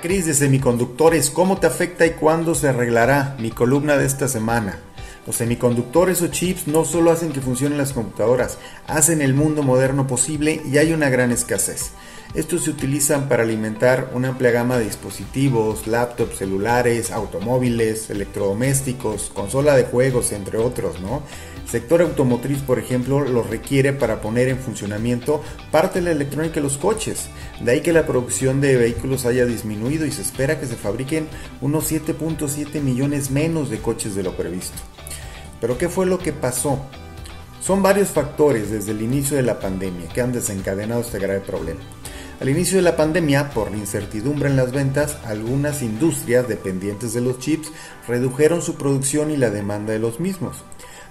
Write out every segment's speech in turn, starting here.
crisis de semiconductores, ¿cómo te afecta y cuándo se arreglará? Mi columna de esta semana. Los semiconductores o chips no solo hacen que funcionen las computadoras, hacen el mundo moderno posible y hay una gran escasez. Estos se utilizan para alimentar una amplia gama de dispositivos, laptops, celulares, automóviles, electrodomésticos, consola de juegos, entre otros, ¿no? El sector automotriz, por ejemplo, los requiere para poner en funcionamiento parte de la electrónica de los coches. De ahí que la producción de vehículos haya disminuido y se espera que se fabriquen unos 7.7 millones menos de coches de lo previsto. Pero ¿qué fue lo que pasó? Son varios factores desde el inicio de la pandemia que han desencadenado este grave problema. Al inicio de la pandemia, por la incertidumbre en las ventas, algunas industrias dependientes de los chips redujeron su producción y la demanda de los mismos.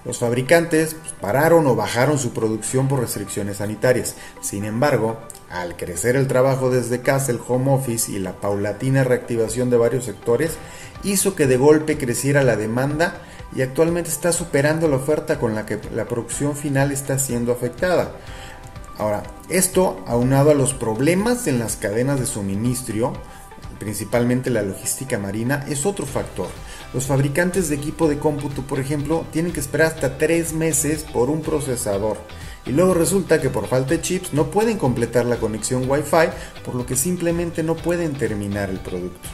Los fabricantes pues, pararon o bajaron su producción por restricciones sanitarias. Sin embargo, al crecer el trabajo desde casa, el home office y la paulatina reactivación de varios sectores, hizo que de golpe creciera la demanda y actualmente está superando la oferta con la que la producción final está siendo afectada. Ahora, esto aunado a los problemas en las cadenas de suministro, principalmente la logística marina, es otro factor. Los fabricantes de equipo de cómputo, por ejemplo, tienen que esperar hasta tres meses por un procesador. Y luego resulta que por falta de chips no pueden completar la conexión Wi-Fi, por lo que simplemente no pueden terminar el producto.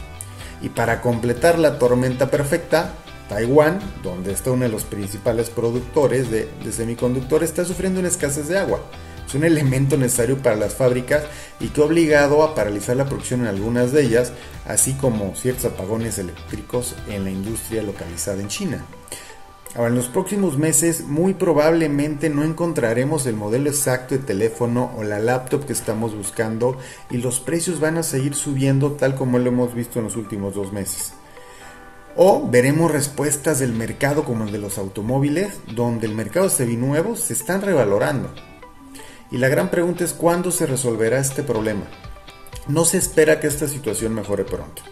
Y para completar la tormenta perfecta, Taiwán, donde está uno de los principales productores de, semiconductores, está sufriendo una escasez de agua. Es un elemento necesario para las fábricas y que ha obligado a paralizar la producción en algunas de ellas, así como ciertos apagones eléctricos en la industria localizada en China. Ahora, en los próximos meses muy probablemente no encontraremos el modelo exacto de teléfono o la laptop que estamos buscando y los precios van a seguir subiendo tal como lo hemos visto en los últimos dos meses. O veremos respuestas del mercado como el de los automóviles, donde el mercado de seminuevos se están revalorando. Y la gran pregunta es cuándo se resolverá este problema. No se espera que esta situación mejore pronto.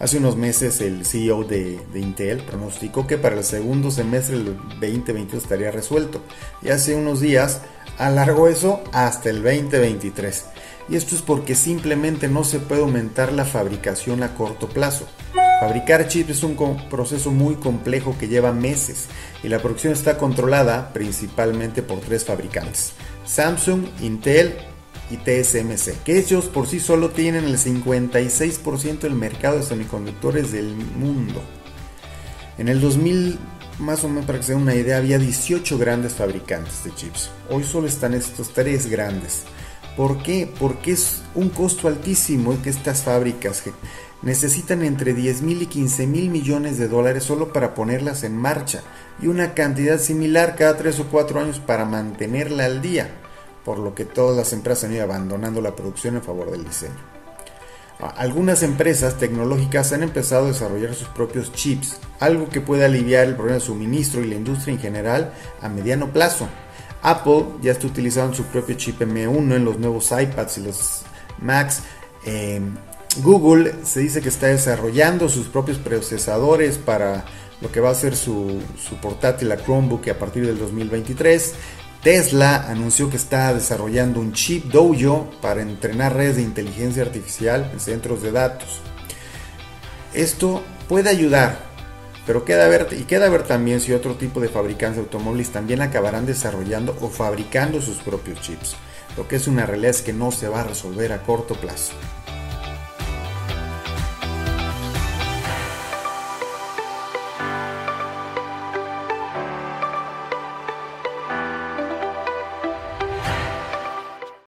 Hace unos meses el CEO de, Intel pronosticó que para el segundo semestre del 2022 estaría resuelto. Y hace unos días alargó eso hasta el 2023. Y esto es porque simplemente no se puede aumentar la fabricación a corto plazo. Fabricar chips es un proceso muy complejo que lleva meses y la producción está controlada principalmente por tres fabricantes, Samsung, Intel y TSMC, que ellos por sí solo tienen el 56% del mercado de semiconductores del mundo. En el 2000, más o menos para que se den una idea, había 18 grandes fabricantes de chips. Hoy solo están estos tres grandes. ¿Por qué? Porque es un costo altísimo que estas fábricas necesitan entre 10 mil y 15 mil millones de dólares solo para ponerlas en marcha y una cantidad similar cada 3 o 4 años para mantenerla al día, por lo que todas las empresas han ido abandonando la producción en favor del diseño. Algunas empresas tecnológicas han empezado a desarrollar sus propios chips, algo que puede aliviar el problema de suministro y la industria en general a mediano plazo. Apple ya está utilizando su propio chip M1 en los nuevos iPads y los Macs. Eh, Google se dice que está desarrollando sus propios procesadores para lo que va a ser su, portátil, la Chromebook, a partir del 2023. Tesla anunció que está desarrollando un chip Dojo para entrenar redes de inteligencia artificial en centros de datos. Esto puede ayudar, pero queda ver y queda ver también si otro tipo de fabricantes de automóviles también acabarán desarrollando o fabricando sus propios chips. Lo que es una realidad es que no se va a resolver a corto plazo.